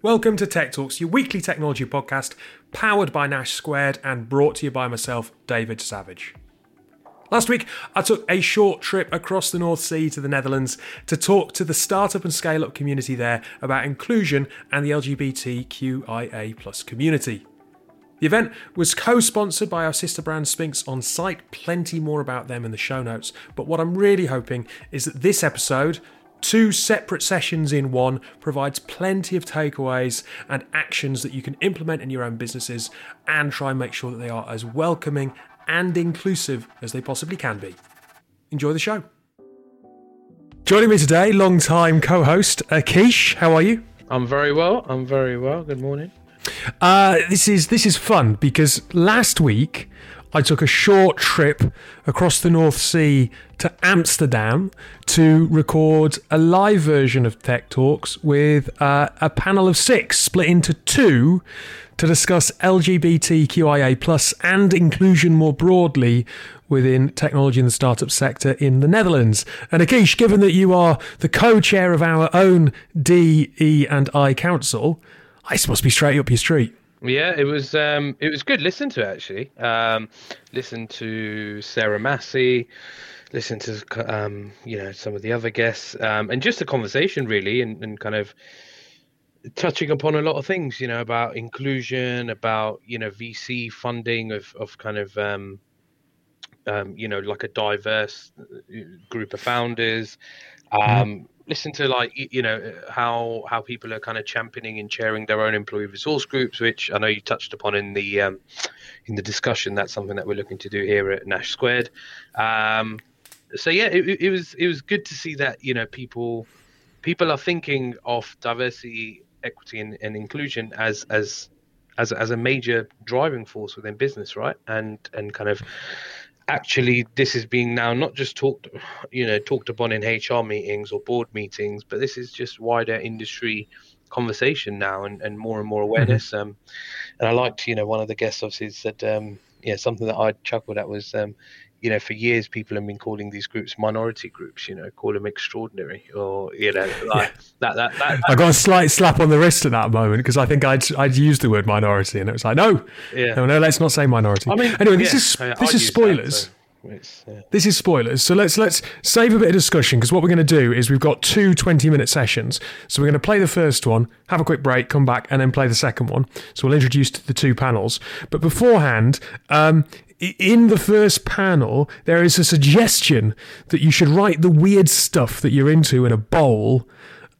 Welcome to Tech Talks, your weekly technology podcast, powered by Nash Squared and brought to you by myself, David Savage. Last week, I took a short trip across the North Sea to the Netherlands to talk to the startup and scale up community there about inclusion and the LGBTQIA community. The event was co sponsored by our sister brand Spinks on site. Plenty more about them in the show notes. But what I'm really hoping is that this episode, two separate sessions in one, provides plenty of takeaways and actions that you can implement in your own businesses and try and make sure that they are as welcoming and inclusive as they possibly can be. Enjoy the show. Joining me today, long-time co-host Akish. How are you? I'm very well. I'm very well. Good morning. Uh, this is this is fun because last week I took a short trip across the North Sea to Amsterdam to record a live version of Tech Talks with uh, a panel of six split into two to discuss LGBTQIA plus and inclusion more broadly within technology and the startup sector in the Netherlands. And Akish, given that you are the co-chair of our own D, E, and I Council, this must be straight up your street. Yeah, it was um, it was good. Listen to actually. Um, listen to Sarah Massey. Listen to um, you know some of the other guests, um, and just a conversation really, and, and kind of touching upon a lot of things. You know about inclusion, about you know VC funding of of kind of um, um, you know like a diverse uh, group of founders. Mm-hmm. Um, listen to like you know how how people are kind of championing and chairing their own employee resource groups, which I know you touched upon in the um, in the discussion. That's something that we're looking to do here at Nash Squared. Um, so yeah, it, it was it was good to see that you know people people are thinking of diversity, equity, and, and inclusion as as as as a major driving force within business, right? And and kind of actually this is being now not just talked you know talked upon in hr meetings or board meetings but this is just wider industry conversation now and, and more and more mm-hmm. awareness mm-hmm. um, and i liked you know one of the guests obviously said um, yeah something that i chuckled at was um, you know, for years people have been calling these groups minority groups. You know, call them extraordinary, or you know, like yeah. that, that, that, that, I got a slight slap on the wrist at that moment because I think I'd I'd used the word minority, and it was like, no, yeah. no, no, let's not say minority. I mean, anyway, this yeah, is this is spoilers. That, so. Yeah. This is spoilers. So let's let's save a bit of discussion because what we're going to do is we've got two 20 minute sessions. So we're going to play the first one, have a quick break, come back, and then play the second one. So we'll introduce the two panels. But beforehand, um, in the first panel, there is a suggestion that you should write the weird stuff that you're into in a bowl.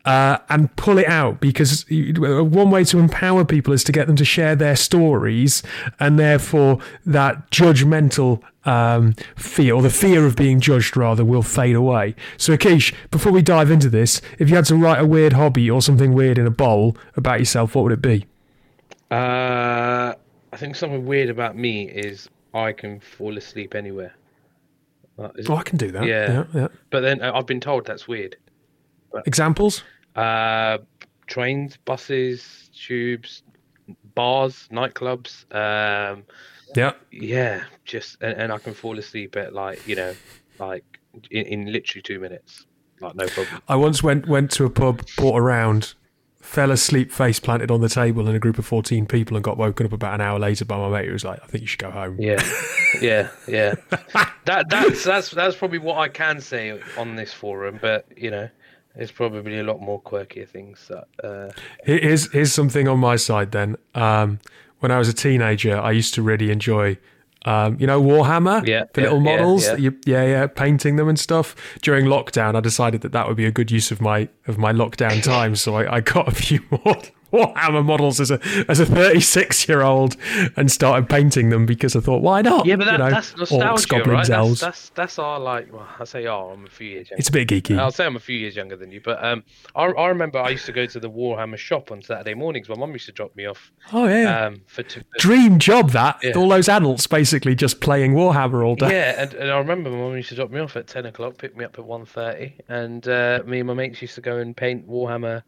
Uh, and pull it out because one way to empower people is to get them to share their stories, and therefore that judgmental um, fear or the fear of being judged rather will fade away. So, Akish, before we dive into this, if you had to write a weird hobby or something weird in a bowl about yourself, what would it be? Uh, I think something weird about me is I can fall asleep anywhere. Oh, I can do that. Yeah. yeah, yeah. But then uh, I've been told that's weird. But, Examples? Uh, trains, buses, tubes, bars, nightclubs. Um, yeah. Yeah. Just and, and, I can fall asleep at like you know, like in, in literally two minutes. Like no problem. I once went went to a pub, bought a round, fell asleep face planted on the table in a group of 14 people and got woken up about an hour later by my mate who was like, I think you should go home. Yeah. Yeah. Yeah. that, that's, that's, that's probably what I can say on this forum, but you know, there's probably a lot more quirkier things that, uh... here's, here's something on my side then. Um, when I was a teenager, I used to really enjoy um, you know, Warhammer, yeah, the yeah, little models, yeah, you, yeah, yeah, painting them and stuff. During lockdown, I decided that that would be a good use of my of my lockdown time, so I, I got a few more Warhammer models as a as a 36 year old and started painting them because I thought, why not? Yeah, but that, you know, that's nostalgia, orcs, goblins, right? That's, that's, that's our like. Well, I say, oh, I'm a few years. younger. It's a bit geeky. I'll say I'm a few years younger than you, but um, I, I remember I used to go to the Warhammer shop on Saturday mornings. My mum used to drop me off. Oh yeah. Um, for dream job that. Yeah. All those adults basically just playing Warhammer all day. Yeah, and, and I remember my mum used to drop me off at 10 o'clock, pick me up at 1.30, and uh, me and my mates used to go and paint Warhammer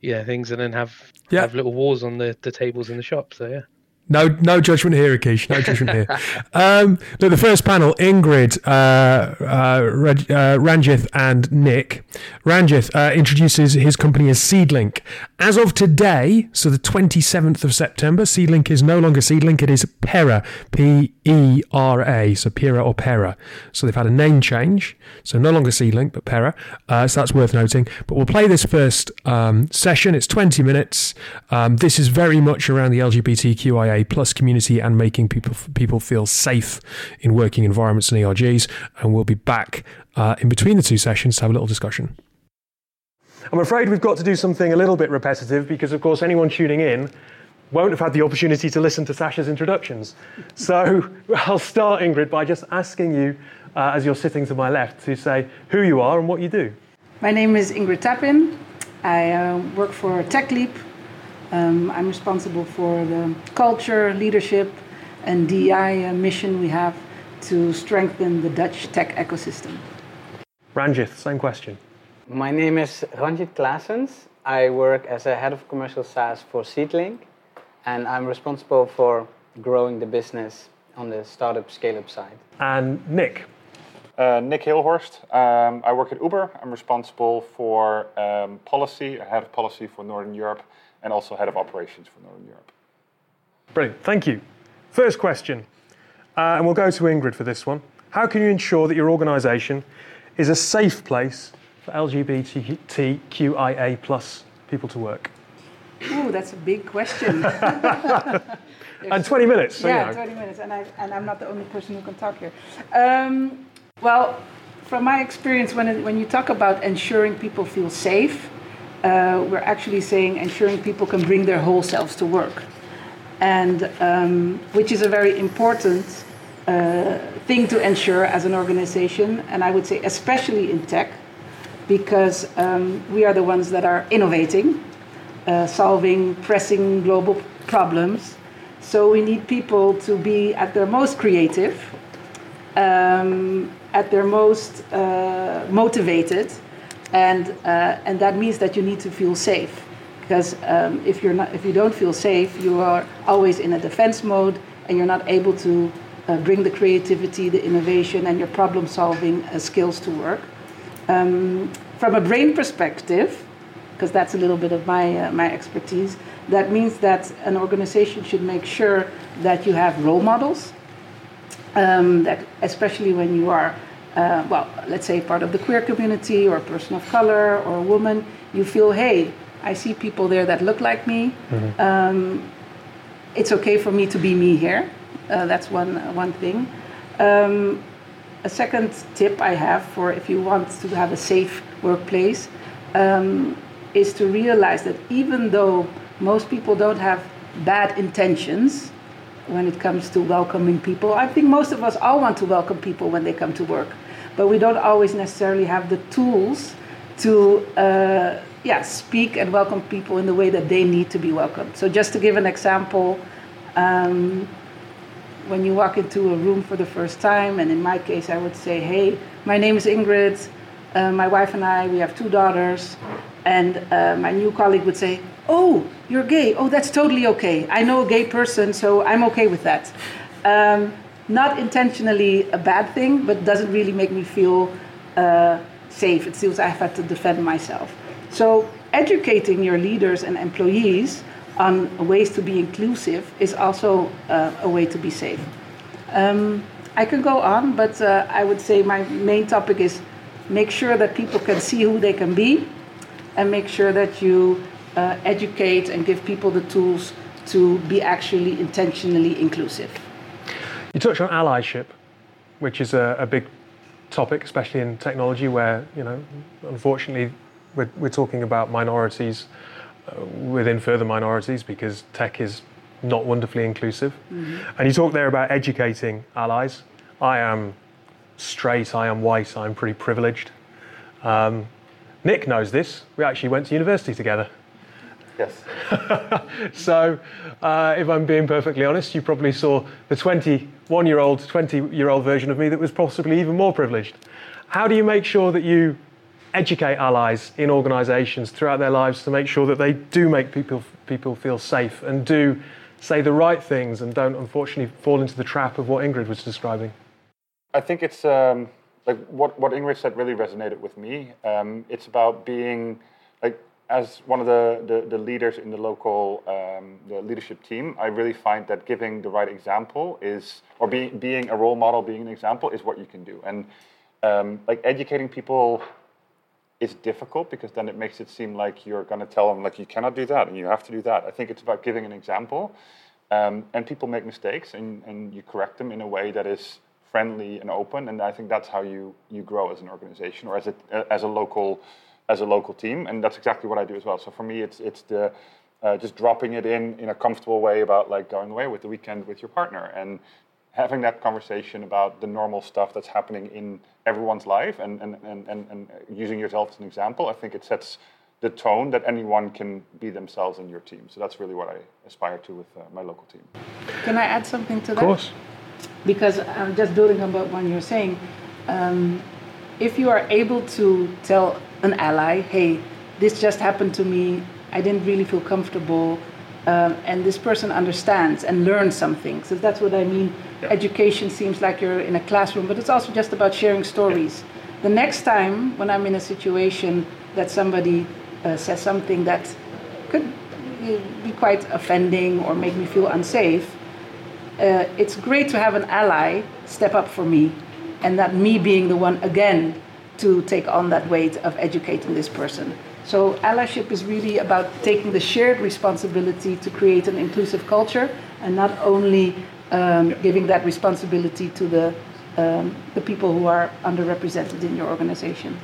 yeah things and then have yeah. have little wars on the, the tables in the shop. So yeah. No, no judgment here, Akish. No judgment here. Um, look, the first panel: Ingrid, uh, uh, uh, Ranjith, and Nick. Ranjith uh, introduces his company as Seedlink. As of today, so the twenty seventh of September, Seedlink is no longer Seedlink. It is Pera, P E R A, so Pera or Pera. So they've had a name change. So no longer Seedlink, but Pera. Uh, so that's worth noting. But we'll play this first um, session. It's twenty minutes. Um, this is very much around the LGBTQIA plus community and making people people feel safe in working environments and ERGs. And we'll be back uh, in between the two sessions to have a little discussion. I'm afraid we've got to do something a little bit repetitive because, of course, anyone tuning in won't have had the opportunity to listen to Sasha's introductions. So I'll start, Ingrid, by just asking you, uh, as you're sitting to my left, to say who you are and what you do. My name is Ingrid Tappin. I uh, work for TechLeap, um, I'm responsible for the culture, leadership, and DI uh, mission we have to strengthen the Dutch tech ecosystem. Ranjith, same question. My name is Ranjith Klaasens. I work as a head of commercial SaaS for Seedlink, and I'm responsible for growing the business on the startup scale up side. And Nick. Uh, Nick Hilhorst. Um, I work at Uber. I'm responsible for um, policy, head of policy for Northern Europe and also head of operations for Northern Europe. Brilliant, thank you. First question, uh, and we'll go to Ingrid for this one. How can you ensure that your organisation is a safe place for LGBTQIA plus people to work? Ooh, that's a big question. and 20 minutes. So yeah, you know. 20 minutes, and, I, and I'm not the only person who can talk here. Um, well, from my experience, when, it, when you talk about ensuring people feel safe, uh, we're actually saying ensuring people can bring their whole selves to work, and um, which is a very important uh, thing to ensure as an organization, and I would say especially in tech, because um, we are the ones that are innovating, uh, solving pressing global problems. So we need people to be at their most creative, um, at their most uh, motivated and uh, and that means that you need to feel safe. Because um, if you're not if you don't feel safe you are always in a defense mode and you're not able to uh, bring the creativity the innovation and your problem solving uh, skills to work. Um, from a brain perspective because that's a little bit of my uh, my expertise that means that an organization should make sure that you have role models um, that especially when you are uh, well, let's say part of the queer community or a person of color or a woman, you feel, hey, I see people there that look like me. Mm-hmm. Um, it's okay for me to be me here. Uh, that's one one thing. Um, a second tip I have for if you want to have a safe workplace um, is to realize that even though most people don't have bad intentions when it comes to welcoming people, I think most of us all want to welcome people when they come to work but we don't always necessarily have the tools to uh, yeah speak and welcome people in the way that they need to be welcomed. So just to give an example, um, when you walk into a room for the first time, and in my case, I would say, "Hey, my name is Ingrid. Uh, my wife and I, we have two daughters." And uh, my new colleague would say, "Oh, you're gay. Oh, that's totally okay. I know a gay person, so I'm okay with that." Um, not intentionally a bad thing, but doesn't really make me feel uh, safe. It feels I have had to defend myself. So educating your leaders and employees on ways to be inclusive is also uh, a way to be safe. Um, I can go on, but uh, I would say my main topic is make sure that people can see who they can be and make sure that you uh, educate and give people the tools to be actually intentionally inclusive. You touched on allyship, which is a, a big topic, especially in technology, where you know, unfortunately, we're, we're talking about minorities uh, within further minorities because tech is not wonderfully inclusive. Mm-hmm. And you talk there about educating allies. I am straight, I am white, I'm pretty privileged. Um, Nick knows this. We actually went to university together. Yes. so, uh, if I'm being perfectly honest, you probably saw the 21 year old, 20 year old version of me that was possibly even more privileged. How do you make sure that you educate allies in organisations throughout their lives to make sure that they do make people, people feel safe and do say the right things and don't unfortunately fall into the trap of what Ingrid was describing? I think it's um, like what, what Ingrid said really resonated with me. Um, it's about being as one of the, the, the leaders in the local um, the leadership team, I really find that giving the right example is, or being being a role model, being an example, is what you can do. And um, like educating people is difficult because then it makes it seem like you're going to tell them like you cannot do that and you have to do that. I think it's about giving an example, um, and people make mistakes and, and you correct them in a way that is friendly and open. And I think that's how you you grow as an organization or as a as a local as a local team, and that's exactly what I do as well. So for me, it's it's the uh, just dropping it in in a comfortable way about like going away with the weekend with your partner and having that conversation about the normal stuff that's happening in everyone's life and, and, and, and, and using yourself as an example, I think it sets the tone that anyone can be themselves in your team. So that's really what I aspire to with uh, my local team. Can I add something to that? Of course. Because I'm just building on what you're saying. Um, if you are able to tell an ally, hey, this just happened to me, I didn't really feel comfortable, um, and this person understands and learns something. So that's what I mean. Yeah. Education seems like you're in a classroom, but it's also just about sharing stories. Yeah. The next time when I'm in a situation that somebody uh, says something that could be quite offending or make me feel unsafe, uh, it's great to have an ally step up for me and not me being the one again to take on that weight of educating this person. So allyship is really about taking the shared responsibility to create an inclusive culture and not only um, giving that responsibility to the, um, the people who are underrepresented in your organization.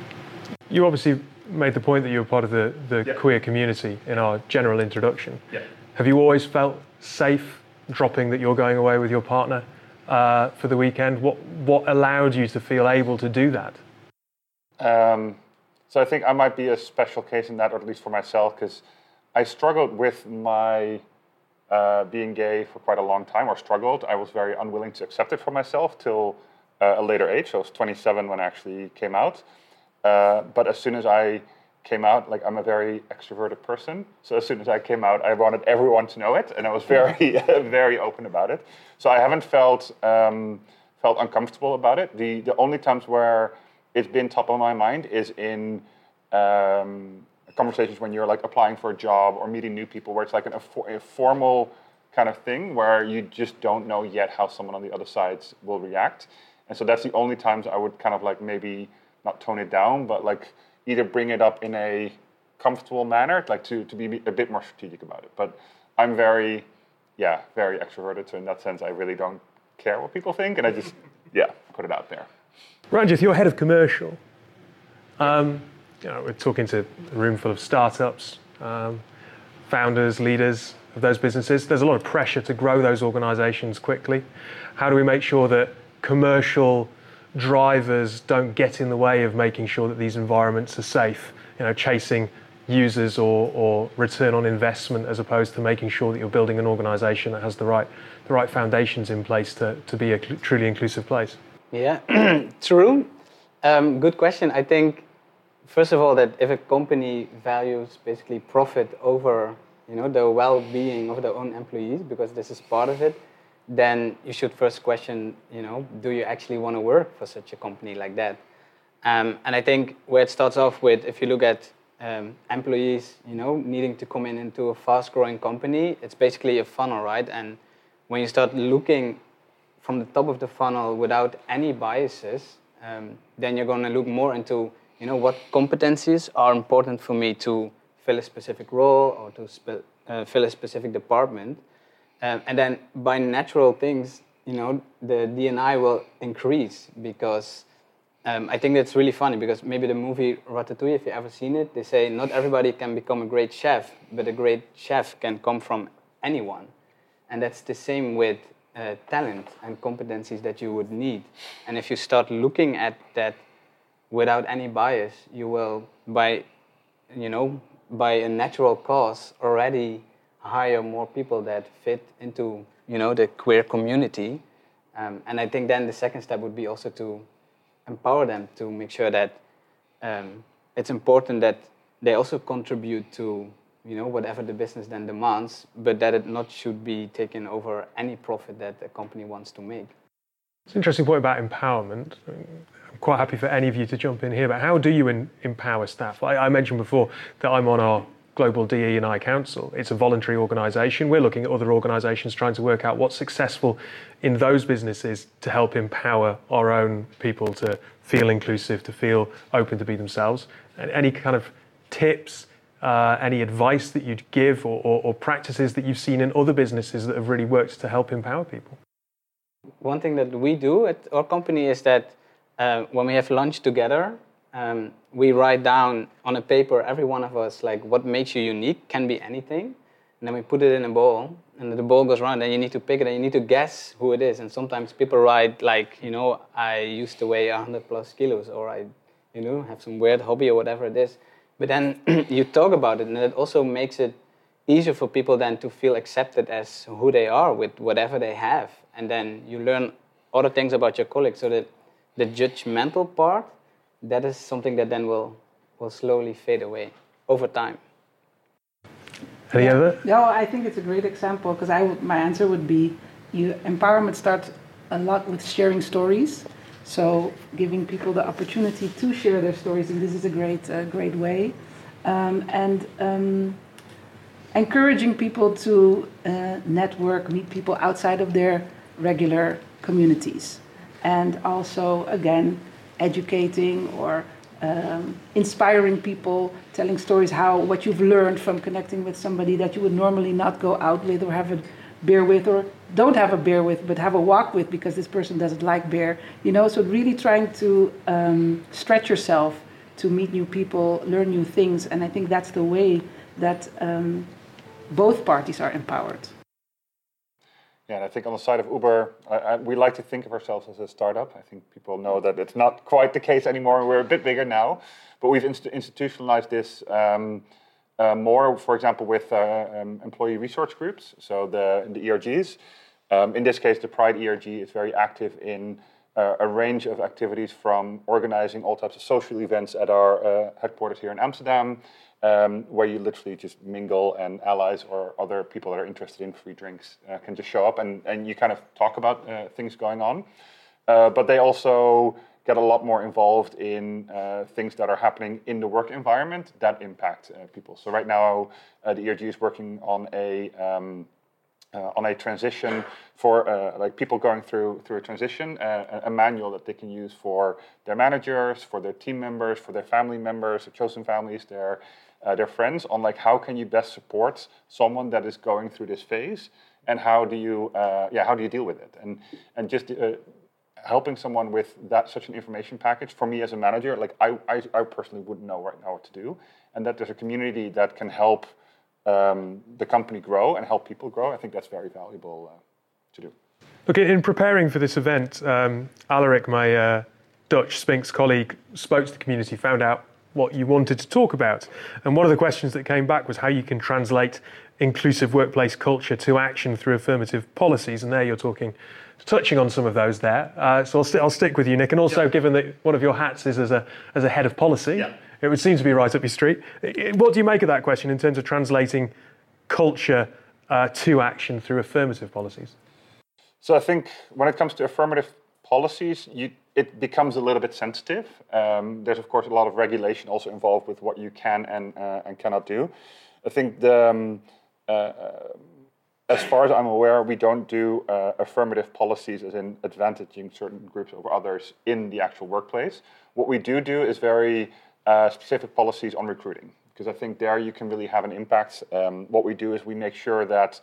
You obviously made the point that you were part of the, the yeah. queer community in our general introduction. Yeah. Have you always felt safe dropping that you're going away with your partner uh, for the weekend? What, what allowed you to feel able to do that? Um, so I think I might be a special case in that, or at least for myself, because I struggled with my uh, being gay for quite a long time, or struggled. I was very unwilling to accept it for myself till uh, a later age. I was 27 when I actually came out. Uh, but as soon as I came out, like I'm a very extroverted person, so as soon as I came out, I wanted everyone to know it, and I was very, very open about it. So I haven't felt um, felt uncomfortable about it. The the only times where it's been top of my mind is in um, conversations when you're like applying for a job or meeting new people, where it's like an, a, formal kind of thing where you just don't know yet how someone on the other side will react. And so that's the only times I would kind of like maybe not tone it down, but like either bring it up in a comfortable manner, like to, to be a bit more strategic about it. But I'm very, yeah, very extroverted. So in that sense, I really don't care what people think. And I just, yeah, put it out there. Ranjith, you're head of commercial. Um, you know, we're talking to a room full of startups, um, founders, leaders of those businesses. There's a lot of pressure to grow those organizations quickly. How do we make sure that commercial drivers don't get in the way of making sure that these environments are safe? You know, chasing users or, or return on investment as opposed to making sure that you're building an organization that has the right, the right foundations in place to, to be a truly inclusive place. Yeah, true. Um, good question. I think, first of all, that if a company values basically profit over you know the well-being of their own employees, because this is part of it, then you should first question, you know, do you actually want to work for such a company like that? Um, and I think where it starts off with, if you look at um, employees, you know, needing to come in into a fast-growing company, it's basically a funnel, right? And when you start looking from the top of the funnel without any biases, um, then you're going to look more into you know what competencies are important for me to fill a specific role or to uh, fill a specific department, um, and then by natural things, you know the DNI will increase because. Um, I think that's really funny because maybe the movie Ratatouille, if you ever seen it, they say not everybody can become a great chef, but a great chef can come from anyone. And that's the same with uh, talent and competencies that you would need. And if you start looking at that without any bias, you will, by you know, by a natural cause, already hire more people that fit into you know the queer community. Um, and I think then the second step would be also to empower them to make sure that um, it's important that they also contribute to you know, whatever the business then demands, but that it not should be taken over any profit that a company wants to make. It's an interesting point about empowerment. I'm quite happy for any of you to jump in here, but how do you in, empower staff? I, I mentioned before that I'm on our Global DE and I Council. It's a voluntary organisation. We're looking at other organisations trying to work out what's successful in those businesses to help empower our own people to feel inclusive, to feel open to be themselves. And any kind of tips, uh, any advice that you'd give, or, or, or practices that you've seen in other businesses that have really worked to help empower people? One thing that we do at our company is that uh, when we have lunch together, um, we write down on a paper, every one of us, like what makes you unique, can be anything. And then we put it in a bowl, and the bowl goes around, and you need to pick it, and you need to guess who it is. And sometimes people write, like, you know, I used to weigh 100 plus kilos, or I, you know, have some weird hobby, or whatever it is. But then you talk about it, and it also makes it easier for people then to feel accepted as who they are with whatever they have. And then you learn other things about your colleagues, so that the judgmental part that is something that then will will slowly fade away over time. Any other? No, I think it's a great example because I would, my answer would be you empowerment starts a lot with sharing stories. So giving people the opportunity to share their stories, and this is a great uh, great way, um, and um, encouraging people to uh, network, meet people outside of their regular communities, and also again educating or um, inspiring people, telling stories how what you've learned from connecting with somebody that you would normally not go out with or have a beer with or don't have a beer with but have a walk with because this person doesn't like beer you know so really trying to um, stretch yourself to meet new people learn new things and i think that's the way that um, both parties are empowered yeah, and I think on the side of Uber, I, I, we like to think of ourselves as a startup. I think people know that it's not quite the case anymore. We're a bit bigger now, but we've inst- institutionalized this um, uh, more, for example, with uh, um, employee resource groups. So the, the ERGs. Um, in this case, the Pride ERG is very active in uh, a range of activities from organizing all types of social events at our uh, headquarters here in Amsterdam um, where you literally just mingle and allies or other people that are interested in free drinks uh, can just show up and, and you kind of talk about uh, things going on. But they also get a lot more involved in uh, things that are happening in the work environment that impact uh, people. So right now, uh, the ERG is working on a um, on a transition for like people going through through a transition, a manual that they can use for their managers, for their team members, for their family members, their chosen families, their uh, their friends on like how can you best support someone that is going through this phase and how do you uh, yeah how do you deal with it and and just uh, helping someone with that such an information package for me as a manager like I, I, I personally wouldn't know right now what to do and that there's a community that can help um, the company grow and help people grow I think that's very valuable uh, to do. Look, in preparing for this event, um, Alaric, my uh, Dutch Spinks colleague, spoke to the community, found out what you wanted to talk about. And one of the questions that came back was how you can translate inclusive workplace culture to action through affirmative policies. And there you're talking, touching on some of those there. Uh, so I'll, st- I'll, stick with you, Nick. And also, yeah. given that one of your hats is as a, as a head of policy, yeah. it would seem to be right up your street. What do you make of that question in terms of translating culture uh, to action through affirmative policies? So I think when it comes to affirmative policies, you, it becomes a little bit sensitive. Um, there's of course a lot of regulation also involved with what you can and uh, and cannot do. I think the um, uh, as far as I'm aware, we don't do uh, affirmative policies as in advantaging certain groups over others in the actual workplace. What we do do is very uh, specific policies on recruiting because I think there you can really have an impact. Um, what we do is we make sure that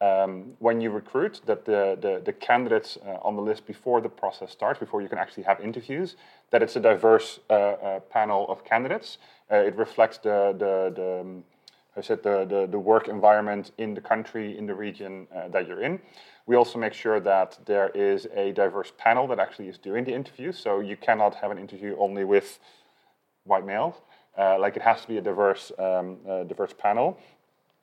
um, when you recruit that the, the, the candidates uh, on the list before the process starts, before you can actually have interviews, that it's a diverse uh, uh, panel of candidates. Uh, it reflects the, the, the um, I said the, the, the, work environment in the country, in the region uh, that you're in. We also make sure that there is a diverse panel that actually is doing the interview. So you cannot have an interview only with white males. Uh, like it has to be a diverse, um, diverse panel.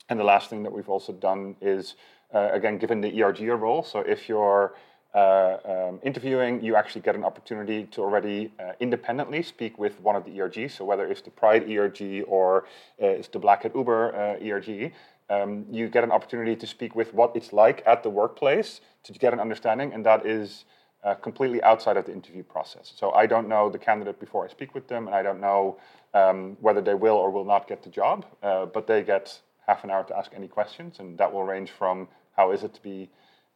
And the last thing that we've also done is, uh, again, given the ERG role, so if you're uh, um, interviewing, you actually get an opportunity to already uh, independently speak with one of the ERGs. So whether it's the Pride ERG or uh, it's the Black at Uber uh, ERG, um, you get an opportunity to speak with what it's like at the workplace to get an understanding, and that is uh, completely outside of the interview process. So I don't know the candidate before I speak with them, and I don't know um, whether they will or will not get the job, but they get half an hour to ask any questions, and that will range from how is it to be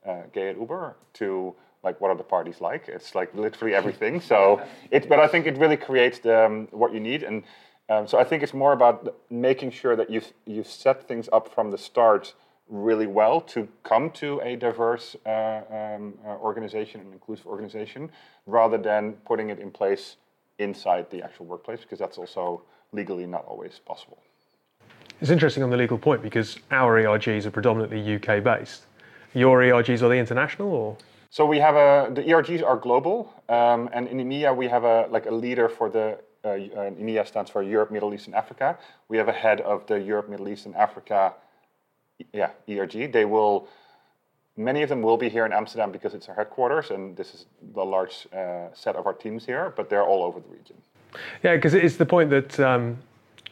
uh, gay at Uber to like what are the parties like? It's like literally everything. So it, but I think it really creates the, um, what you need, and um, so I think it's more about making sure that you you set things up from the start really well to come to a diverse uh, um, uh, organization, an inclusive organization, rather than putting it in place inside the actual workplace, because that's also legally not always possible. It's interesting on the legal point because our ERGs are predominantly UK based. Your ERGs are they international or? So we have a the ERGs are global, um, and in EMEA we have a like a leader for the uh, uh EMEA stands for Europe, Middle East, and Africa. We have a head of the Europe, Middle East, and Africa, yeah, ERG. They will, many of them will be here in Amsterdam because it's our headquarters, and this is the large uh, set of our teams here. But they're all over the region. Yeah, because it's the point that um,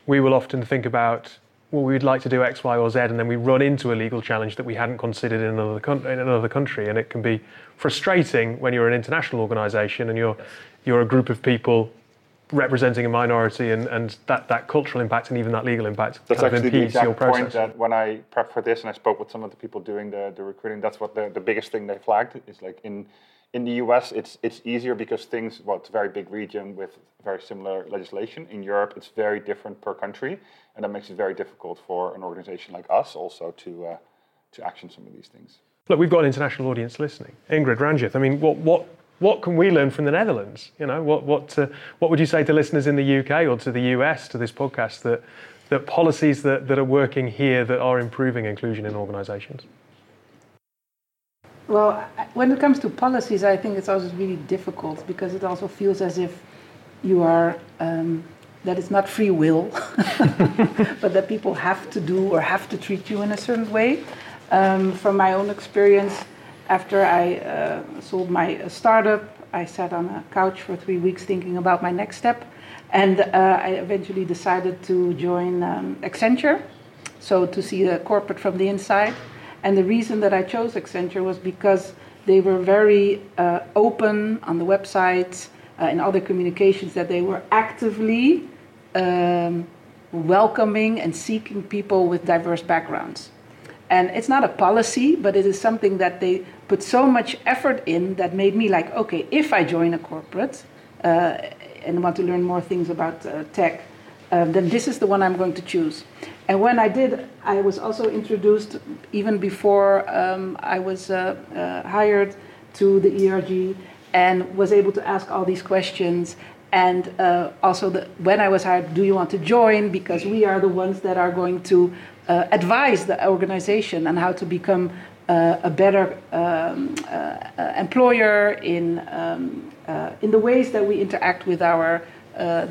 we will often think about well, we'd like to do X, Y, or Z, and then we run into a legal challenge that we hadn't considered in another, con- in another country. And it can be frustrating when you're an international organization and you're, you're a group of people representing a minority and, and that, that cultural impact and even that legal impact that's kind actually of impedes the exact your process. point that when I prepped for this and I spoke with some of the people doing the, the recruiting, that's what the, the biggest thing they flagged is like in in the US, it's it's easier because things. Well, it's a very big region with very similar legislation. In Europe, it's very different per country, and that makes it very difficult for an organization like us also to uh, to action some of these things. Look, we've got an international audience listening. Ingrid Ranjith, I mean, what what what can we learn from the Netherlands? You know, what what uh, what would you say to listeners in the UK or to the US to this podcast that that policies that, that are working here that are improving inclusion in organisations? Well, when it comes to policies, I think it's always really difficult because it also feels as if you are um, that it's not free will, but that people have to do or have to treat you in a certain way. Um, from my own experience, after I uh, sold my uh, startup, I sat on a couch for three weeks thinking about my next step, and uh, I eventually decided to join um, Accenture, so to see the corporate from the inside. And the reason that I chose Accenture was because they were very uh, open on the website uh, and other communications that they were actively um, welcoming and seeking people with diverse backgrounds. And it's not a policy, but it is something that they put so much effort in that made me like, okay, if I join a corporate uh, and want to learn more things about uh, tech, uh, then this is the one I'm going to choose. And when I did, I was also introduced even before um, I was uh, uh, hired to the ERG and was able to ask all these questions. And uh, also, the, when I was hired, do you want to join? Because we are the ones that are going to uh, advise the organization on how to become uh, a better um, uh, employer in, um, in the ways that we interact with our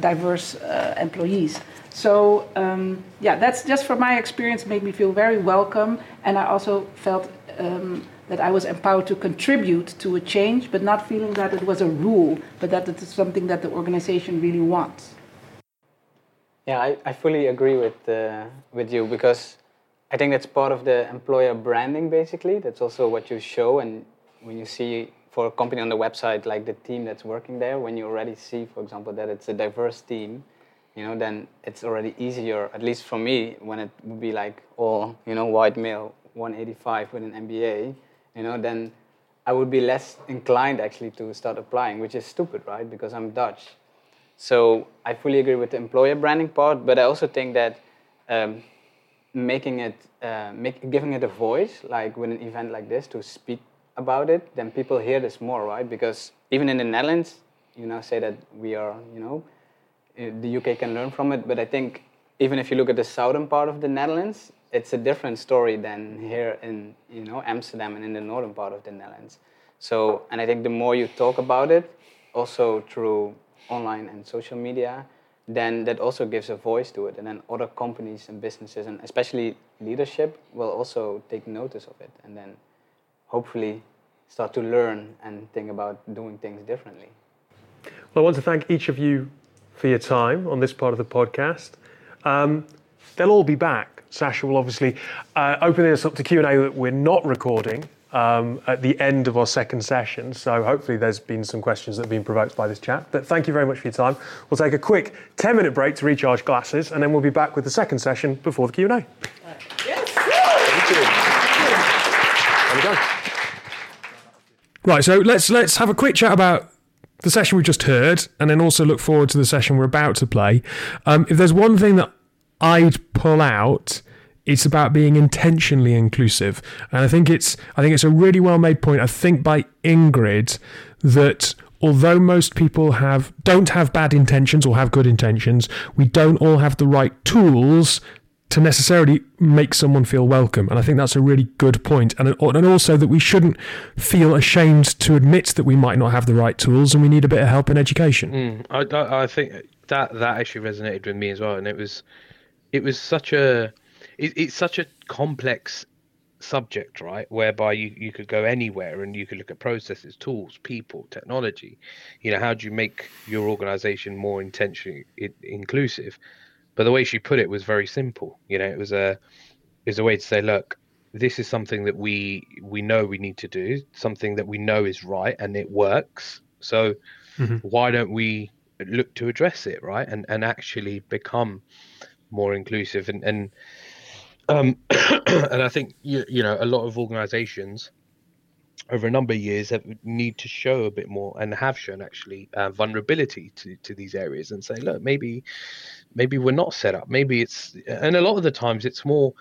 diverse employees. So um, yeah, that's just from my experience made me feel very welcome, and I also felt um, that I was empowered to contribute to a change, but not feeling that it was a rule, but that it is something that the organization really wants. Yeah, I, I fully agree with uh, with you because I think that's part of the employer branding. Basically, that's also what you show, and when you see for a company on the website like the team that's working there, when you already see, for example, that it's a diverse team you know, then it's already easier, at least for me, when it would be like all, you know, white male, 185 with an MBA, you know, then I would be less inclined actually to start applying, which is stupid, right? Because I'm Dutch. So I fully agree with the employer branding part, but I also think that um, making it, uh, make, giving it a voice, like with an event like this, to speak about it, then people hear this more, right? Because even in the Netherlands, you know, say that we are, you know, uh, the UK can learn from it. But I think even if you look at the southern part of the Netherlands, it's a different story than here in you know Amsterdam and in the northern part of the Netherlands. So, and I think the more you talk about it, also through online and social media, then that also gives a voice to it, and then other companies and businesses, and especially leadership, will also take notice of it, and then hopefully start to learn and think about doing things differently. Well, I want to thank each of you for your time on this part of the podcast. Um, they'll all be back. Sasha will obviously uh, open this up to Q&A that we're not recording um, at the end of our second session. So hopefully there's been some questions that have been provoked by this chat. But thank you very much for your time. We'll take a quick 10 minute break to recharge glasses and then we'll be back with the second session before the Q&A. Yes. Right, so let's let's have a quick chat about the session we just heard, and then also look forward to the session we're about to play. Um, if there's one thing that I'd pull out, it's about being intentionally inclusive, and I think it's I think it's a really well made point. I think by Ingrid that although most people have don't have bad intentions or have good intentions, we don't all have the right tools to necessarily make someone feel welcome. And I think that's a really good point. And, and also that we shouldn't feel ashamed to admit that we might not have the right tools and we need a bit of help in education. Mm, I, I think that that actually resonated with me as well. And it was, it was such a, it, it's such a complex subject, right? Whereby you, you could go anywhere and you could look at processes, tools, people, technology. You know, how do you make your organization more intentionally inclusive? But the way she put it was very simple. You know, it was a it was a way to say, look, this is something that we we know we need to do, something that we know is right and it works. So mm-hmm. why don't we look to address it, right? And and actually become more inclusive and and um and I think you you know a lot of organizations over a number of years have need to show a bit more and have shown actually uh, vulnerability to, to these areas and say look maybe maybe we're not set up maybe it's and a lot of the times it's more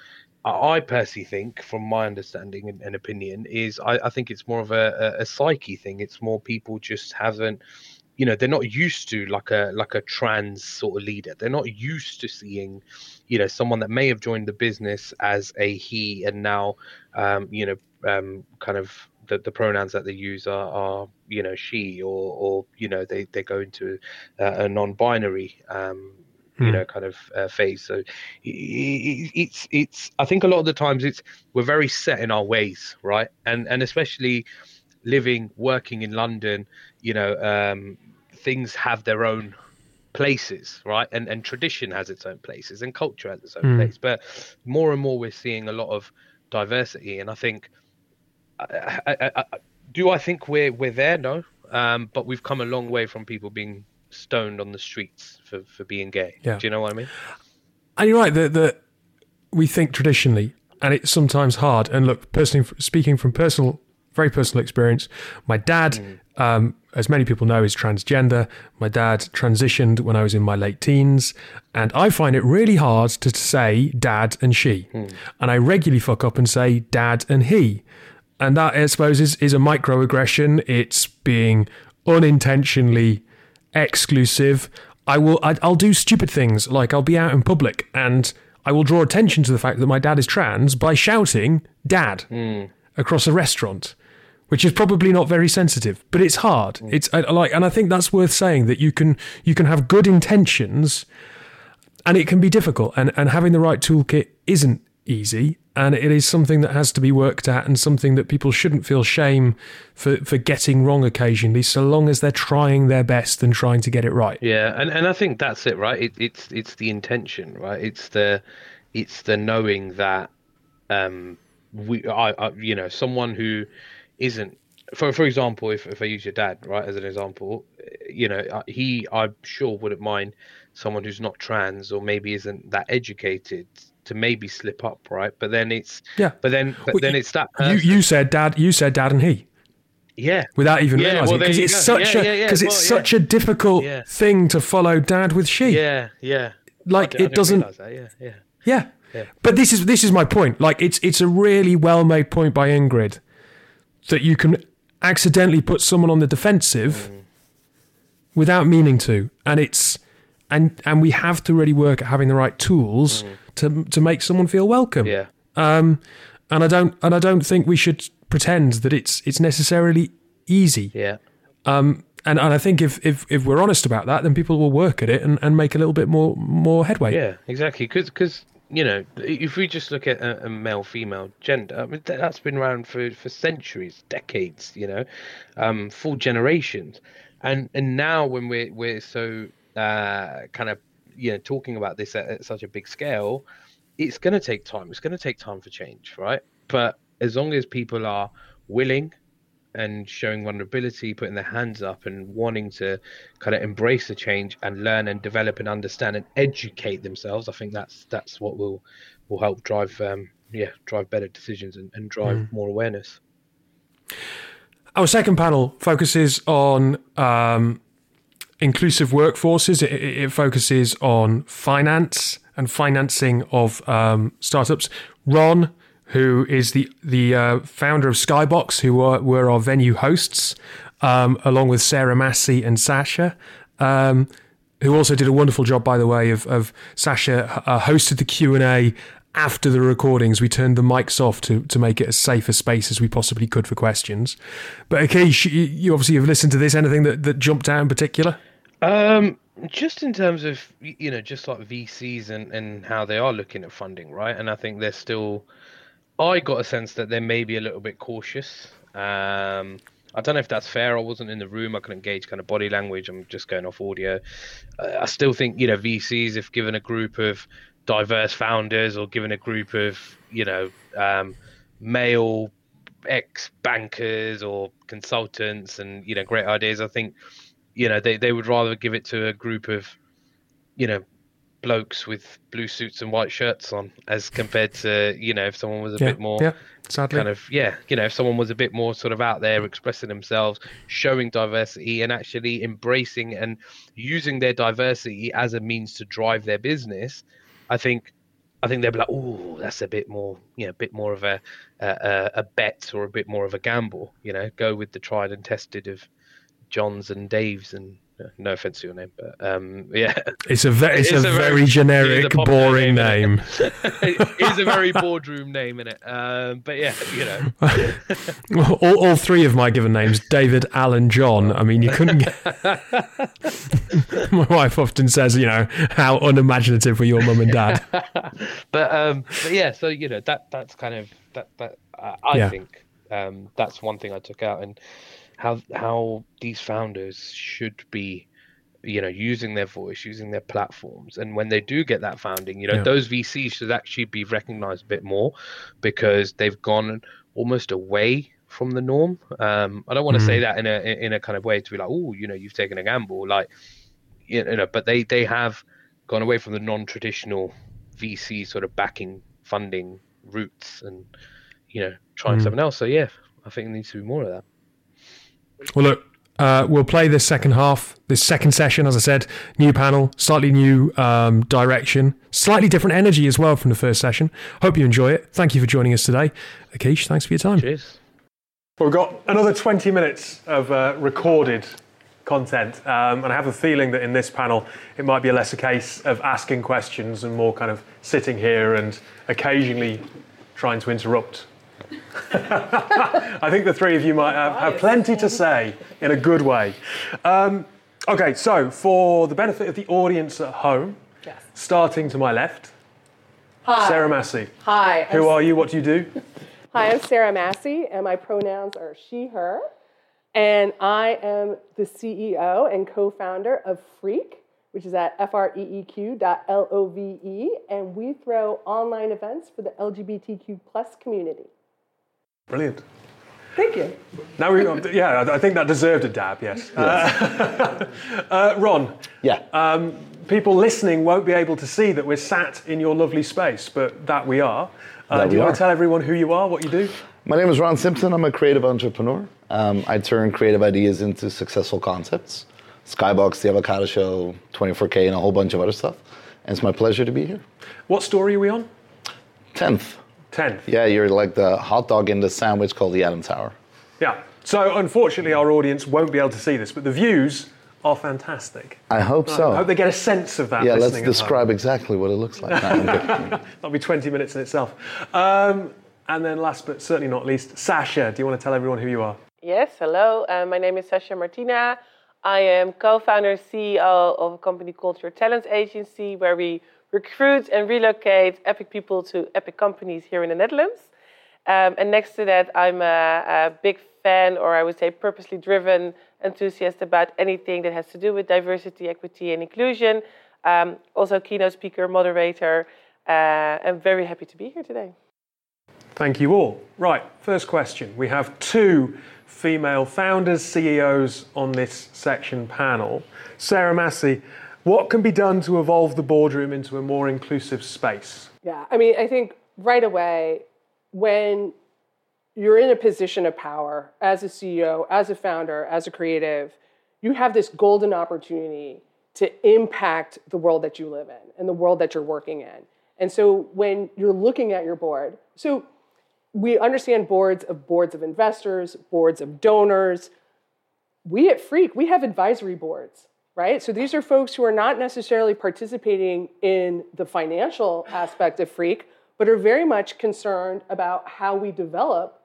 I personally think, from my understanding and, and opinion, is I, I, think it's more of a, a, a, psyche thing. It's more people just haven't, you know, they're not used to like a like a trans sort of leader. They're not used to seeing, you know, someone that may have joined the business as a he and now, um, you know, um, kind of the, the pronouns that they use are, are you know she or or you know they they go into a non-binary um, you hmm. know kind of uh, phase so it's it's i think a lot of the times it's we're very set in our ways right and and especially living working in london you know um, things have their own places right and and tradition has its own places and culture has its own mm. place but more and more we're seeing a lot of diversity and i think I, I, I, do I think we're we're there? No, um, but we've come a long way from people being stoned on the streets for, for being gay. Yeah. Do you know what I mean? And you're right that that we think traditionally, and it's sometimes hard. And look, personally, speaking from personal, very personal experience, my dad, mm. um, as many people know, is transgender. My dad transitioned when I was in my late teens, and I find it really hard to say dad and she, mm. and I regularly fuck up and say dad and he and that I suppose is, is a microaggression. It's being unintentionally exclusive. I will I, will do stupid things like I'll be out in public and I will draw attention to the fact that my dad is trans by shouting "dad" mm. across a restaurant, which is probably not very sensitive, but it's hard. Mm. It's I, like, and I think that's worth saying that you can you can have good intentions, and it can be difficult, and and having the right toolkit isn't easy and it is something that has to be worked at and something that people shouldn't feel shame for, for getting wrong occasionally so long as they're trying their best and trying to get it right yeah and, and i think that's it right it, it's it's the intention right it's the it's the knowing that um we I, I you know someone who isn't for for example if, if i use your dad right as an example you know uh, he i'm sure wouldn't mind someone who's not trans or maybe isn't that educated to maybe slip up, right? But then it's yeah. But then but well, then it's that person. you you said dad you said dad and he. Yeah. Without even yeah, realizing because well, it's such yeah, a because yeah, it's well, such a difficult thing to follow dad with she. Yeah, yeah. Like it doesn't. Yeah, yeah. Yeah. Yeah. But this is this is my point. Like it's it's a really well made point by Ingrid that you can accidentally put someone on the defensive mm. without meaning to, and it's and and we have to really work at having the right tools. Mm to to make someone feel welcome. Yeah. Um, and I don't and I don't think we should pretend that it's it's necessarily easy. Yeah. Um, and, and I think if, if, if we're honest about that, then people will work at it and, and make a little bit more more headway. Yeah, exactly. Because you know, if we just look at a, a male female gender, I mean, that's been around for, for centuries, decades, you know, um, full generations. And and now when we're we're so uh, kind of you know talking about this at, at such a big scale, it's going to take time. It's going to take time for change, right? But as long as people are willing and showing vulnerability, putting their hands up and wanting to kind of embrace the change and learn and develop and understand and educate themselves, I think that's that's what will will help drive um, yeah drive better decisions and, and drive mm. more awareness. Our second panel focuses on um, inclusive workforces. It, it, focuses on finance and financing of um, startups. Ron who is the the uh, founder of Skybox, who were, were our venue hosts, um, along with Sarah Massey and Sasha, um, who also did a wonderful job, by the way, of, of Sasha uh, hosted the Q and A after the recordings. We turned the mics off to to make it as safe a space as we possibly could for questions. But Akish, you, you obviously have listened to this. Anything that, that jumped out in particular? Um, just in terms of you know, just like VCs and and how they are looking at funding, right? And I think they're still I got a sense that they may be a little bit cautious. Um, I don't know if that's fair. I wasn't in the room. I couldn't gauge kind of body language. I'm just going off audio. Uh, I still think you know VCs, if given a group of diverse founders or given a group of you know um, male ex bankers or consultants and you know great ideas, I think you know they they would rather give it to a group of you know blokes with blue suits and white shirts on as compared to you know if someone was a yeah, bit more yeah, sadly. kind of yeah you know if someone was a bit more sort of out there expressing themselves showing diversity and actually embracing and using their diversity as a means to drive their business i think I think they'll be like, "Oh, that's a bit more, you know, a bit more of a, a a bet or a bit more of a gamble." You know, go with the tried and tested of Johns and Daves and no offense to your name, but um, yeah, it's a ve- it's, it's a, a, very, very generic, boring name. name. it is a very boardroom name in it. Um, but yeah, you know, all, all three of my given names: David, Alan, John. I mean, you couldn't. Get... my wife often says, you know, how unimaginative were your mum and dad. but um, but yeah, so you know that that's kind of that that uh, I yeah. think um, that's one thing I took out and how how these founders should be you know using their voice using their platforms and when they do get that founding you know yeah. those vcs should actually be recognized a bit more because they've gone almost away from the norm um, i don't want to mm. say mm-hmm. that in a in a kind of way to be like oh you know you've taken a gamble like you know but they they have gone away from the non-traditional vc sort of backing funding routes and you know trying mm. something else so yeah i think there needs to be more of that well, look, uh, we'll play this second half, this second session, as I said, new panel, slightly new um, direction, slightly different energy as well from the first session. Hope you enjoy it. Thank you for joining us today. Akish, thanks for your time. Cheers. Well, we've got another 20 minutes of uh, recorded content, um, and I have a feeling that in this panel it might be a less a case of asking questions and more kind of sitting here and occasionally trying to interrupt I think the three of you might have, have plenty to say in a good way. Um, okay, so for the benefit of the audience at home, yes. starting to my left, Hi. Sarah Massey. Hi. Who are you? What do you do? Hi, I'm Sarah Massey, and my pronouns are she, her. And I am the CEO and co founder of Freeq, which is at freeq dot L-O-V-E, and we throw online events for the LGBTQ plus community. Brilliant. Thank you. Now we, yeah, I think that deserved a dab. Yes. yes. Uh, uh, Ron. Yeah. Um, people listening won't be able to see that we're sat in your lovely space, but that we are. Uh, that do you want to tell everyone who you are, what you do? My name is Ron Simpson. I'm a creative entrepreneur. Um, I turn creative ideas into successful concepts. Skybox, The Avocado Show, 24K, and a whole bunch of other stuff. And it's my pleasure to be here. What story are we on? 10th. 10th. Yeah, you're like the hot dog in the sandwich called the A'DAM Tower. Yeah. So unfortunately, our audience won't be able to see this, but the views are fantastic. I hope so. I hope they get a sense of that. Yeah, let's describe exactly what it looks like. That'll be 20 minutes in itself. Um, and then last but certainly not least, Sasha, do you want to tell everyone who you are? Yes, hello. Uh, my name is Sasha Martina. I am co-founder CEO of a company called Your Talent Agency, where we recruit and relocate epic people to epic companies here in the Netherlands. Um, and next to that, I'm a, a, big fan, or I would say purposely driven enthusiast about anything that has to do with diversity, equity, and inclusion. Um, also, keynote speaker, moderator. Uh, I'm very happy to be here today. Thank you all. Right, first question. We have two female founders, CEOs on this section panel. Sarah Massey, what can be done to evolve the boardroom into a more inclusive space? Yeah, I mean, I think right away, when you're in a position of power as a CEO, as a founder, as a creative, you have this golden opportunity to impact the world that you live in and the world that you're working in. And so when you're looking at your board, so we understand boards of boards of investors, boards of donors. We at Freeq, we have advisory boards, right? So these are folks who are not necessarily participating in the financial aspect of Freeq, but are very much concerned about how we develop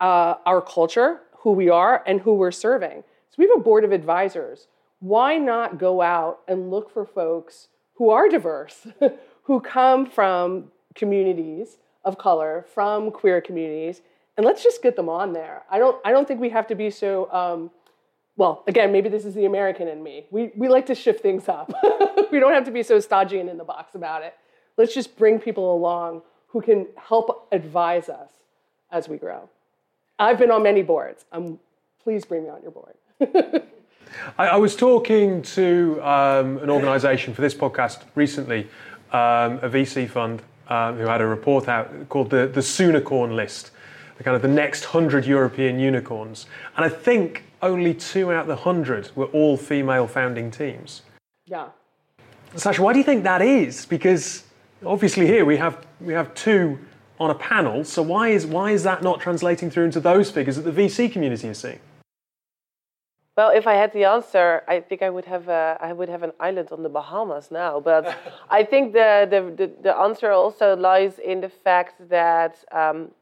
uh, our culture, who we are, and who we're serving. So we have a board of advisors. Why not go out and look for folks who are diverse, who come from communities of color from queer communities, and let's just get them on there. I don't, I don't think we have to be so, um, well, again, maybe this is the American in me. We, we like to shift things up. we don't have to be so stodgy and in the box about it. Let's just bring people along who can help advise us as we grow. I've been on many boards. Um, please bring me on your board. I, I, was talking to um, an organization for this podcast recently, um, a VC fund, um, who had a report out called the, the Soonicorn list, the kind of the next 100 European unicorns. And I think only two out of the 100 were all female founding teams. Yeah. Sasha, why do you think that is? Because obviously here we have, we have two on a panel, so why is, why is that not translating through into those figures that the VC community is seeing? Well, if I had the answer, I think I would have a, I would have an island on the Bahamas now. But I think the, the, the, the, answer also lies in the fact that um,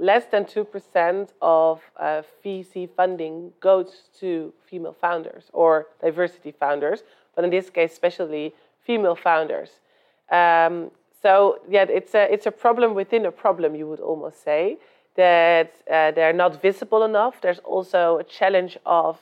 less than 2% of uh, VC funding goes to female founders or diversity founders, but in this case, especially female founders. Um, so, yeah, it's a, it's a problem within a problem, you would almost say, that uh, they're not visible enough. There's also a challenge of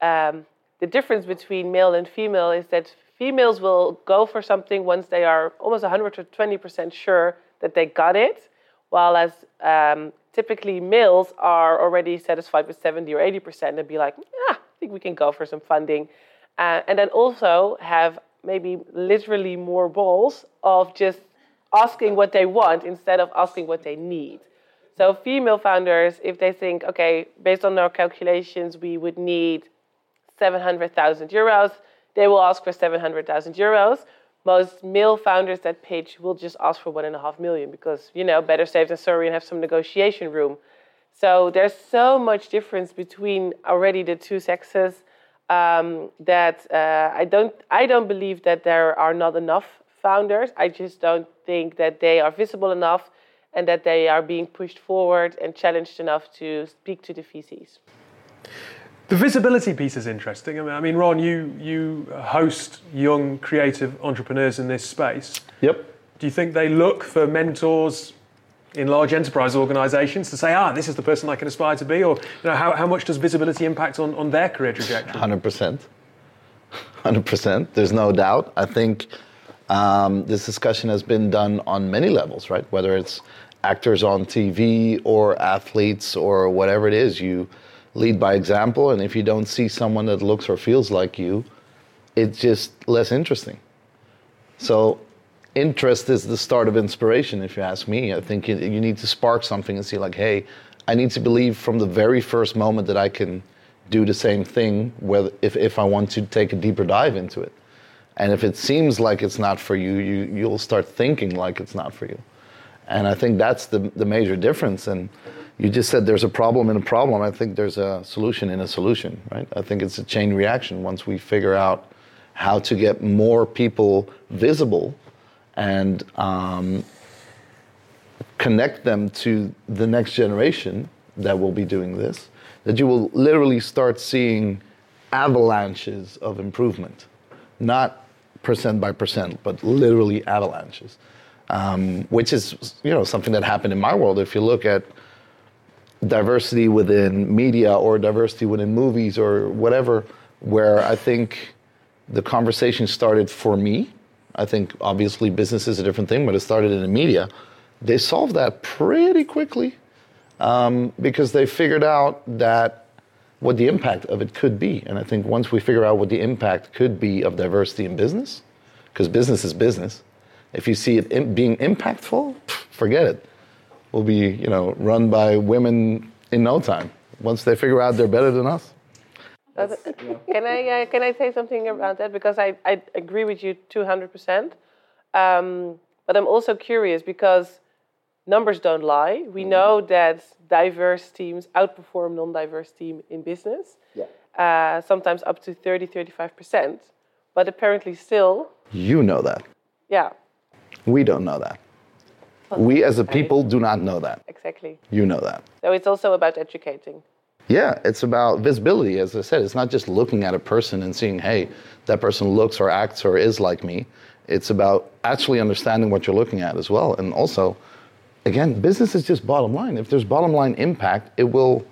um, the difference between male and female is that females will go for something once they are almost 120% sure that they got it, while as um, typically males are already satisfied with 70 or 80% and be like, yeah, I think we can go for some funding. Uh, and then also have maybe literally more balls of just asking what they want instead of asking what they need. So female founders, if they think, okay, based on our calculations, we would need 700,000 euros, they will ask for 700,000 euros. Most male founders that pitch will just ask for one and a half million because, you know, better safe than sorry and have some negotiation room. So there's so much difference between already the two sexes um, that uh, I don't I don't believe that there are not enough founders. I just don't think that they are visible enough and that they are being pushed forward and challenged enough to speak to the VCs. The visibility piece is interesting. I mean, I mean, Ron, you you host young creative entrepreneurs in this space. Yep. Do you think they look for mentors in large enterprise organizations to say, ah, this is the person I can aspire to be? Or you know, how, how much does visibility impact on, on their career trajectory? 100%. 100%. There's no doubt. I think um, this discussion has been done on many levels, right? Whether it's actors on TV or athletes or whatever it is, you lead by example. And if you don't see someone that looks or feels like you, it's just less interesting. So, interest is the start of inspiration, if you ask me. I think you, you need to spark something and see, like, hey, I need to believe from the very first moment that I can do the same thing whether, if, if I want to take a deeper dive into it. And if it seems like it's not for you, you you'll start thinking like it's not for you. And I think that's the, the major difference. And you just said there's a problem in a problem. I think there's a solution in a solution, right? I think it's a chain reaction. Once we figure out how to get more people visible and um, connect them to the next generation that will be doing this, that you will literally start seeing avalanches of improvement, not percent by percent, but literally avalanches. Um, which is you know something that happened in my world. If you look at diversity within media or diversity within movies or whatever, where I think the conversation started for me. I think obviously business is a different thing, but it started in the media. They solved that pretty quickly um, because they figured out that what the impact of it could be. And I think once we figure out what the impact could be of diversity in business, because business is business, if you see it in, being impactful, forget it. We'll be, you know, run by women in no time. Once they figure out they're better than us. can I uh, can I say something about that? Because I, I agree with you two hundred percent. Um, but I'm also curious because numbers don't lie. We mm-hmm. know that diverse teams outperform non-diverse team in business. Yeah. Uh, sometimes up to 30, 35%. But apparently still... You know that. Yeah. We don't know that. We as a people do not know that. Exactly. You know that. So it's also about educating. Yeah, it's about visibility. As I said, it's not just looking at a person and seeing, hey, that person looks or acts or is like me. It's about actually understanding what you're looking at as well. And also, again, business is just bottom line. If there's bottom line impact, it will,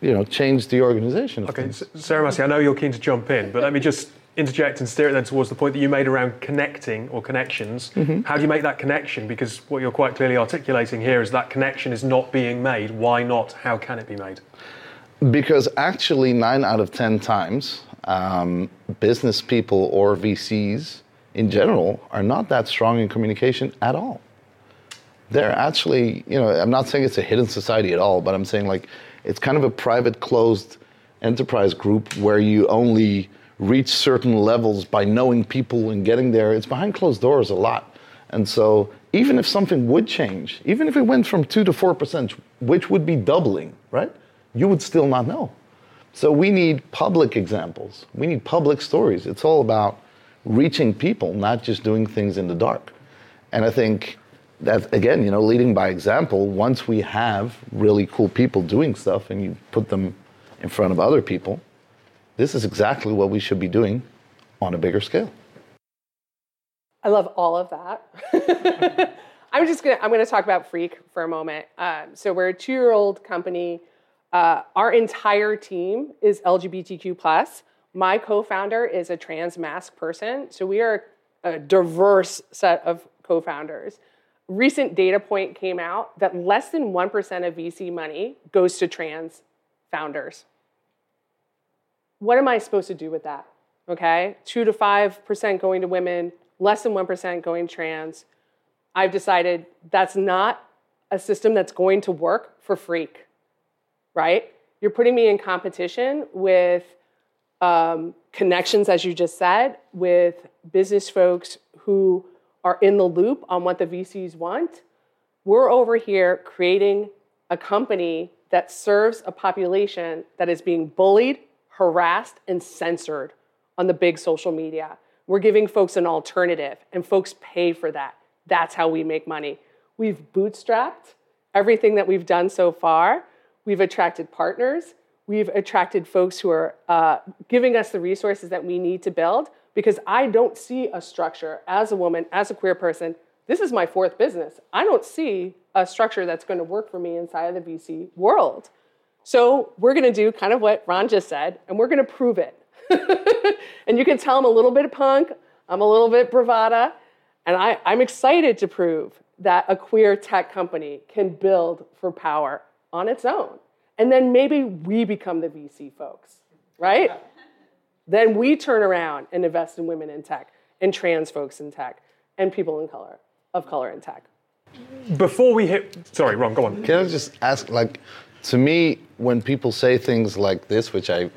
you know, change the organization. Okay, Sarah Massey, I know you're keen to jump in, but let me just interject and steer it then towards the point that you made around connecting or connections. Mm-hmm. How do you make that connection? Because what you're quite clearly articulating here is that connection is not being made. Why not? How can it be made? Because actually, nine out of 10 times, um, business people or VCs in general are not that strong in communication at all they're actually, you know, I'm not saying it's a hidden society at all, but I'm saying like it's kind of a private, closed enterprise group where you only reach certain levels by knowing people and getting there. It's behind closed doors a lot. And so even if something would change, even if it went from 2 to 4%, which would be doubling, right? You would still not know. So we need public examples. We need public stories. It's all about reaching people, not just doing things in the dark. And I think that again, you know, leading by example. Once we have really cool people doing stuff, and you put them in front of other people, this is exactly what we should be doing on a bigger scale. I love all of that. I'm just gonna I'm gonna talk about Freeq for a moment. Um, so we're a two year old company. Uh, our entire team is LGBTQ plus. My co-founder is a trans masc person, so we are a diverse set of co-founders recent data point came out that less than 1% of VC money goes to trans founders. What am I supposed to do with that? Okay, 2 to 5% going to women, less than 1% going trans. I've decided that's not a system that's going to work for Freeq, right? You're putting me in competition with um, connections, as you just said, with business folks who are in the loop on what the VCs want. We're over here creating a company that serves a population that is being bullied, harassed, and censored on the big social media. We're giving folks an alternative, and folks pay for that. That's how we make money. We've bootstrapped everything that we've done so far. We've attracted partners. We've attracted folks who are uh, giving us the resources that we need to build because I don't see a structure as a woman, as a queer person. This is my fourth business. I don't see a structure that's going to work for me inside of the VC world. So we're going to do kind of what Ron just said, and we're going to prove it. and you can tell I'm a little bit punk, I'm a little bit bravada, and I, I'm excited to prove that a queer tech company can build for power on its own. And then maybe we become the VC folks, right? Then we turn around and invest in women in tech and trans folks in tech and people in color of color in tech. Before we hit, sorry, Ron, go on. Can I just ask, like, to me, when people say things like this, which I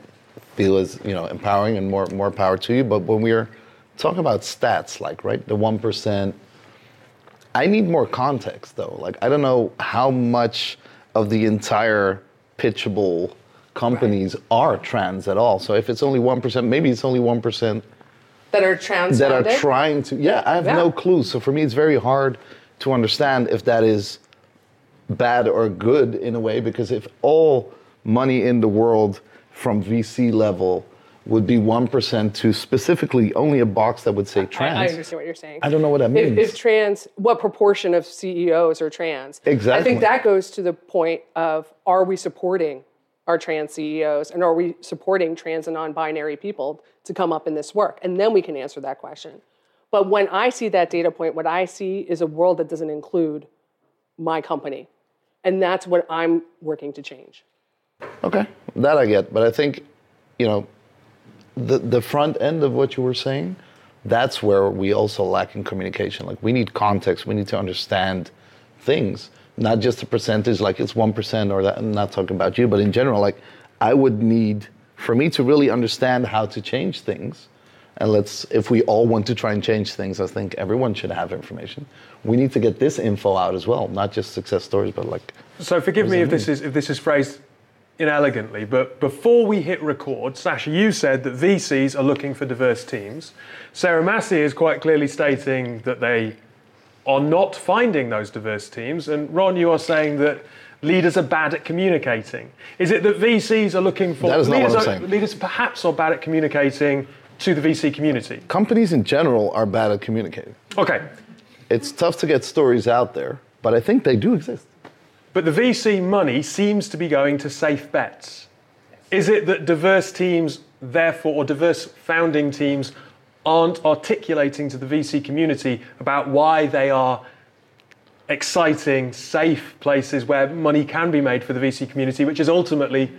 feel is, you know, empowering and more more power to you, but when we're talking about stats, like, right, the one percent, I need more context though. Like, I don't know how much of the entire pitchable companies right. are trans at all. So if it's only 1%, maybe it's only 1% that are trans that are trying to yeah, I have yeah. no clue. So for me it's very hard to understand if that is bad or good in a way because if all money in the world from VC level would be 1% to specifically only a box that would say trans. I, I understand what you're saying. I don't know what that means. If, if, trans, what proportion of CEOs are trans? Exactly. I think that goes to the point of are we supporting our trans CEOs and are we supporting trans and non binary people to come up in this work? And then we can answer that question. But when I see that data point, what I see is a world that doesn't include my company. And that's what I'm working to change. Okay, that I get. But I think, you know, the, the front end of what you were saying, that's where we also lack in communication. Like we need context, we need to understand things, not just a percentage, like it's 1% or that. I'm not talking about you, but in general, like I would need, for me to really understand how to change things, and let's, if we all want to try and change things, I think everyone should have information. We need to get this info out as well, not just success stories, but like. So forgive me if this is if this is phrased inelegantly, but before we hit record, Sasha, you said that VCs are looking for diverse teams. Sarah Massey is quite clearly stating that they are not finding those diverse teams. And Ron, you are saying that leaders are bad at communicating. Is it that VCs are looking for that is leaders, not what I'm are, saying. leaders perhaps are bad at communicating to the VC community? Companies in general are bad at communicating. Okay. It's tough to get stories out there, but I think they do exist. But the VC money seems to be going to safe bets. Is it that diverse teams, therefore, or diverse founding teams, aren't articulating to the VC community about why they are exciting, safe places where money can be made for the VC community, which is ultimately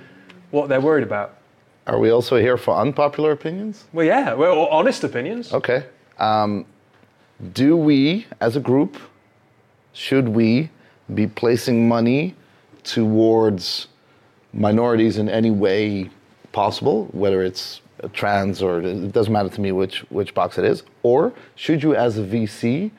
what they're worried about? Are we also here for unpopular opinions? Well, yeah, well, honest opinions. Okay. Um, do we, as a group, should we be placing money towards minorities in any way possible, whether it's trans or it doesn't matter to me which, which box it is? Or should you, as a VC,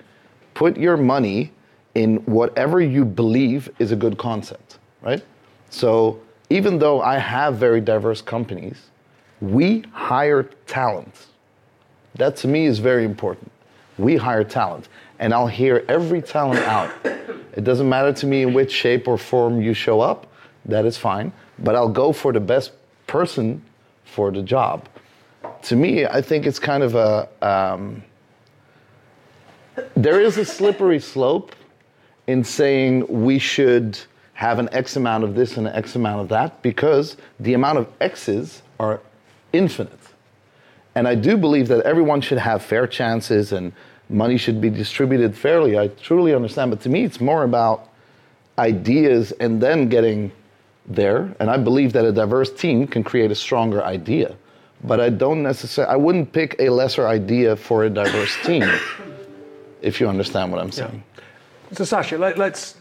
put your money in whatever you believe is a good concept, right? So even though I have very diverse companies, we hire talent. That to me is very important. We hire talent and I'll hear every talent out. It doesn't matter to me in which shape or form you show up, that is fine, but I'll go for the best person for the job. To me, I think it's kind of a. Um, there is a slippery slope in saying we should have an X amount of this and an X amount of that because the amount of X's are infinite. And I do believe that everyone should have fair chances and money should be distributed fairly. I truly understand, but to me, it's more about ideas and then getting there. And I believe that a diverse team can create a stronger idea. But I don't necessarily, I wouldn't pick a lesser idea for a diverse team, if you understand what I'm saying. Yeah. So, Sasha, let, us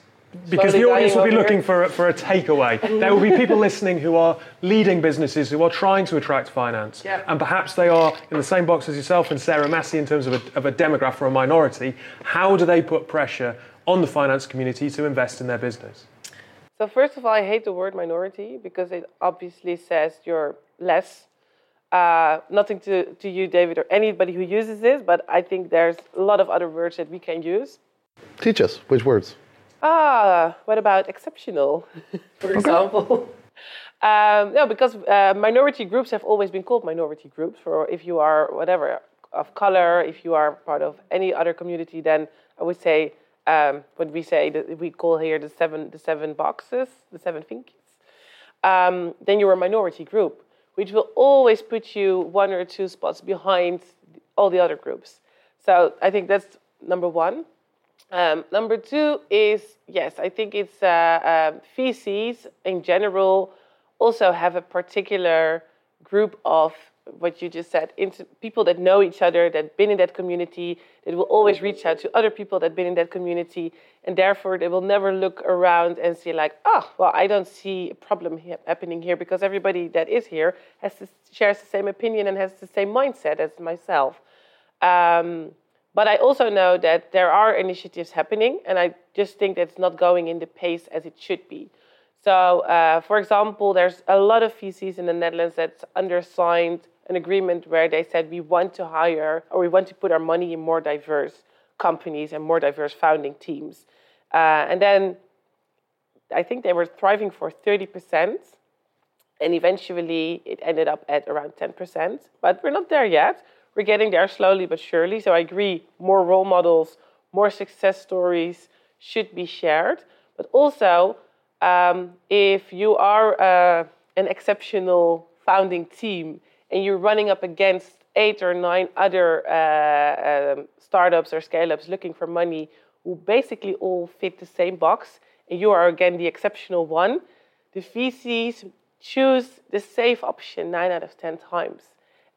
because the audience will be looking for a, for a takeaway. there will be people listening who are leading businesses who are trying to attract finance, yeah. and perhaps they are in the same box as yourself and Sarah Massey in terms of a, of a demographic or a minority. How do they put pressure on the finance community to invest in their business? So first of all, I hate the word minority because it obviously says you're less. Uh, nothing to, to you, David, or anybody who uses this, but I think there's a lot of other words that we can use. Teach us which words. Ah, what about exceptional, for example? um, no, because uh, minority groups have always been called minority groups. For if you are whatever of color, if you are part of any other community, then I would say um, what we say that we call here the seven the seven boxes, the seven finkies. Um, then you're a minority group, which will always put you one or two spots behind all the other groups. So I think that's number one. Um, number two is yes, I think it's uh, uh, VCs in general also have a particular group of what you just said, people that know each other, that been in that community, that will always reach out to other people that been in that community, and therefore they will never look around and see like, oh, well, I don't see a problem happening here because everybody that is here has shares the same opinion and has the same mindset as myself. Um, but I also know that there are initiatives happening, and I just think that it's not going in the pace as it should be. So, uh, for example, there's a lot of VCs in the Netherlands that undersigned an agreement where they said we want to hire or we want to put our money in more diverse companies and more diverse founding teams. Uh, and then I think they were thriving for 30%. And eventually it ended up at around 10%. But we're not there yet. We're getting there slowly but surely. So I agree, more role models, more success stories should be shared. But also, um, if you are uh, an exceptional founding team and you're running up against eight or nine other uh, um, startups or scale ups looking for money who basically all fit the same box, and you are again the exceptional one, the VCs choose the safe option nine out of 10 times.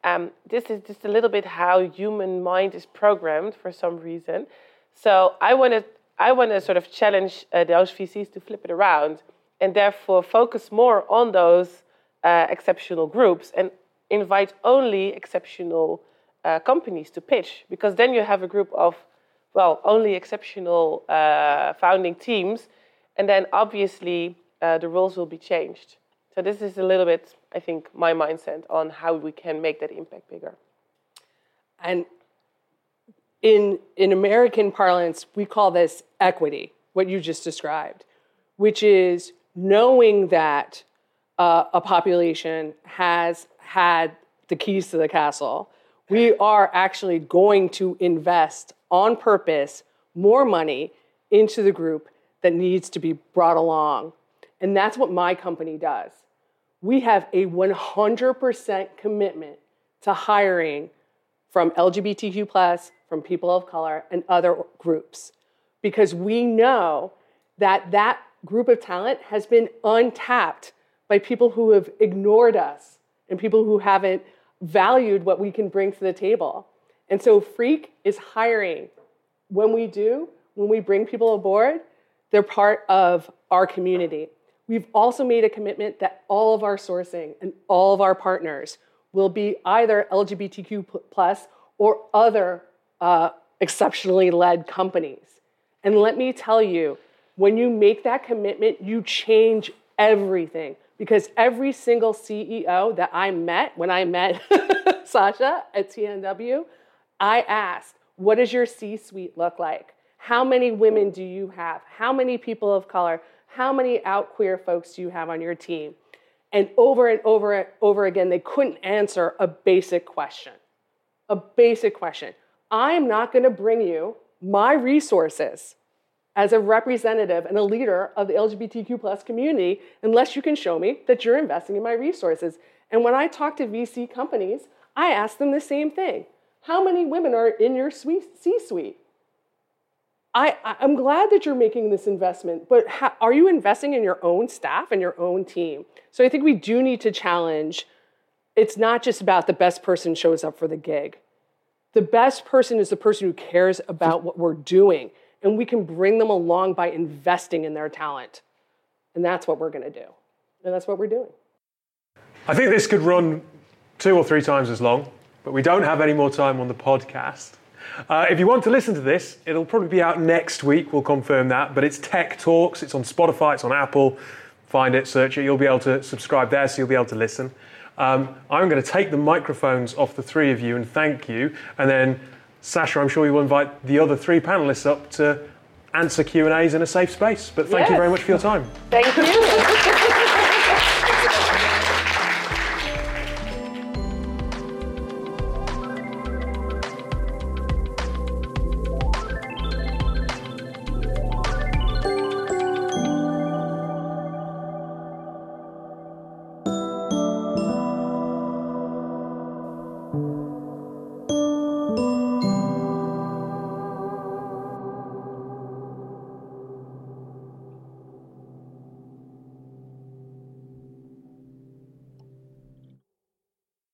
Um, this is just a little bit how human mind is programmed for some reason. So I want to I want to sort of challenge uh, those VCs to flip it around and therefore focus more on those uh, exceptional groups and invite only exceptional uh, companies to pitch because then you have a group of well only exceptional uh, founding teams and then obviously uh, the rules will be changed so this is a little bit i think my mindset on how we can make that impact bigger and in in american parlance we call this equity what you just described which is knowing that uh, a population has had the keys to the castle, we are actually going to invest on purpose more money into the group that needs to be brought along. And that's what my company does. We have a 100% commitment to hiring from LGBTQ, plus, from people of color, and other groups because we know that that group of talent has been untapped by people who have ignored us and people who haven't valued what we can bring to the table. And so Freeq is hiring. When we do, when we bring people aboard, they're part of our community. We've also made a commitment that all of our sourcing and all of our partners will be either LGBTQ plus or other uh, exceptionally led companies. And let me tell you, when you make that commitment, you change everything because every single CEO that I met when I met Sasha at TNW, I asked, what does your C suite look like? How many women do you have? How many people of color? How many out queer folks do you have on your team? And over and over and over again, they couldn't answer a basic question. A basic question. I'm not going to bring you my resources as a representative and a leader of the LGBTQ plus community unless you can show me that you're investing in my resources. And when I talk to VC companies, I ask them the same thing. How many women are in your C-suite? I, I'm glad that you're making this investment, but how, are you investing in your own staff and your own team? So I think we do need to challenge. It's not just about the best person shows up for the gig. The best person is the person who cares about what we're doing and we can bring them along by investing in their talent. And that's what we're going to do. And that's what we're doing. I think this could run two or three times as long, but we don't have any more time on the podcast. Uh, if you want to listen to this, it'll probably be out next week. We'll confirm that. But it's Tech Talks. It's on Spotify. It's on Apple. Find it, search it. You'll be able to subscribe there, so you'll be able to listen. Um, I'm going to take the microphones off the three of you and thank you, and then Sasha, I'm sure you will invite the other three panelists up to answer Q&As in a safe space. But thank yes. you very much for your time. Thank you.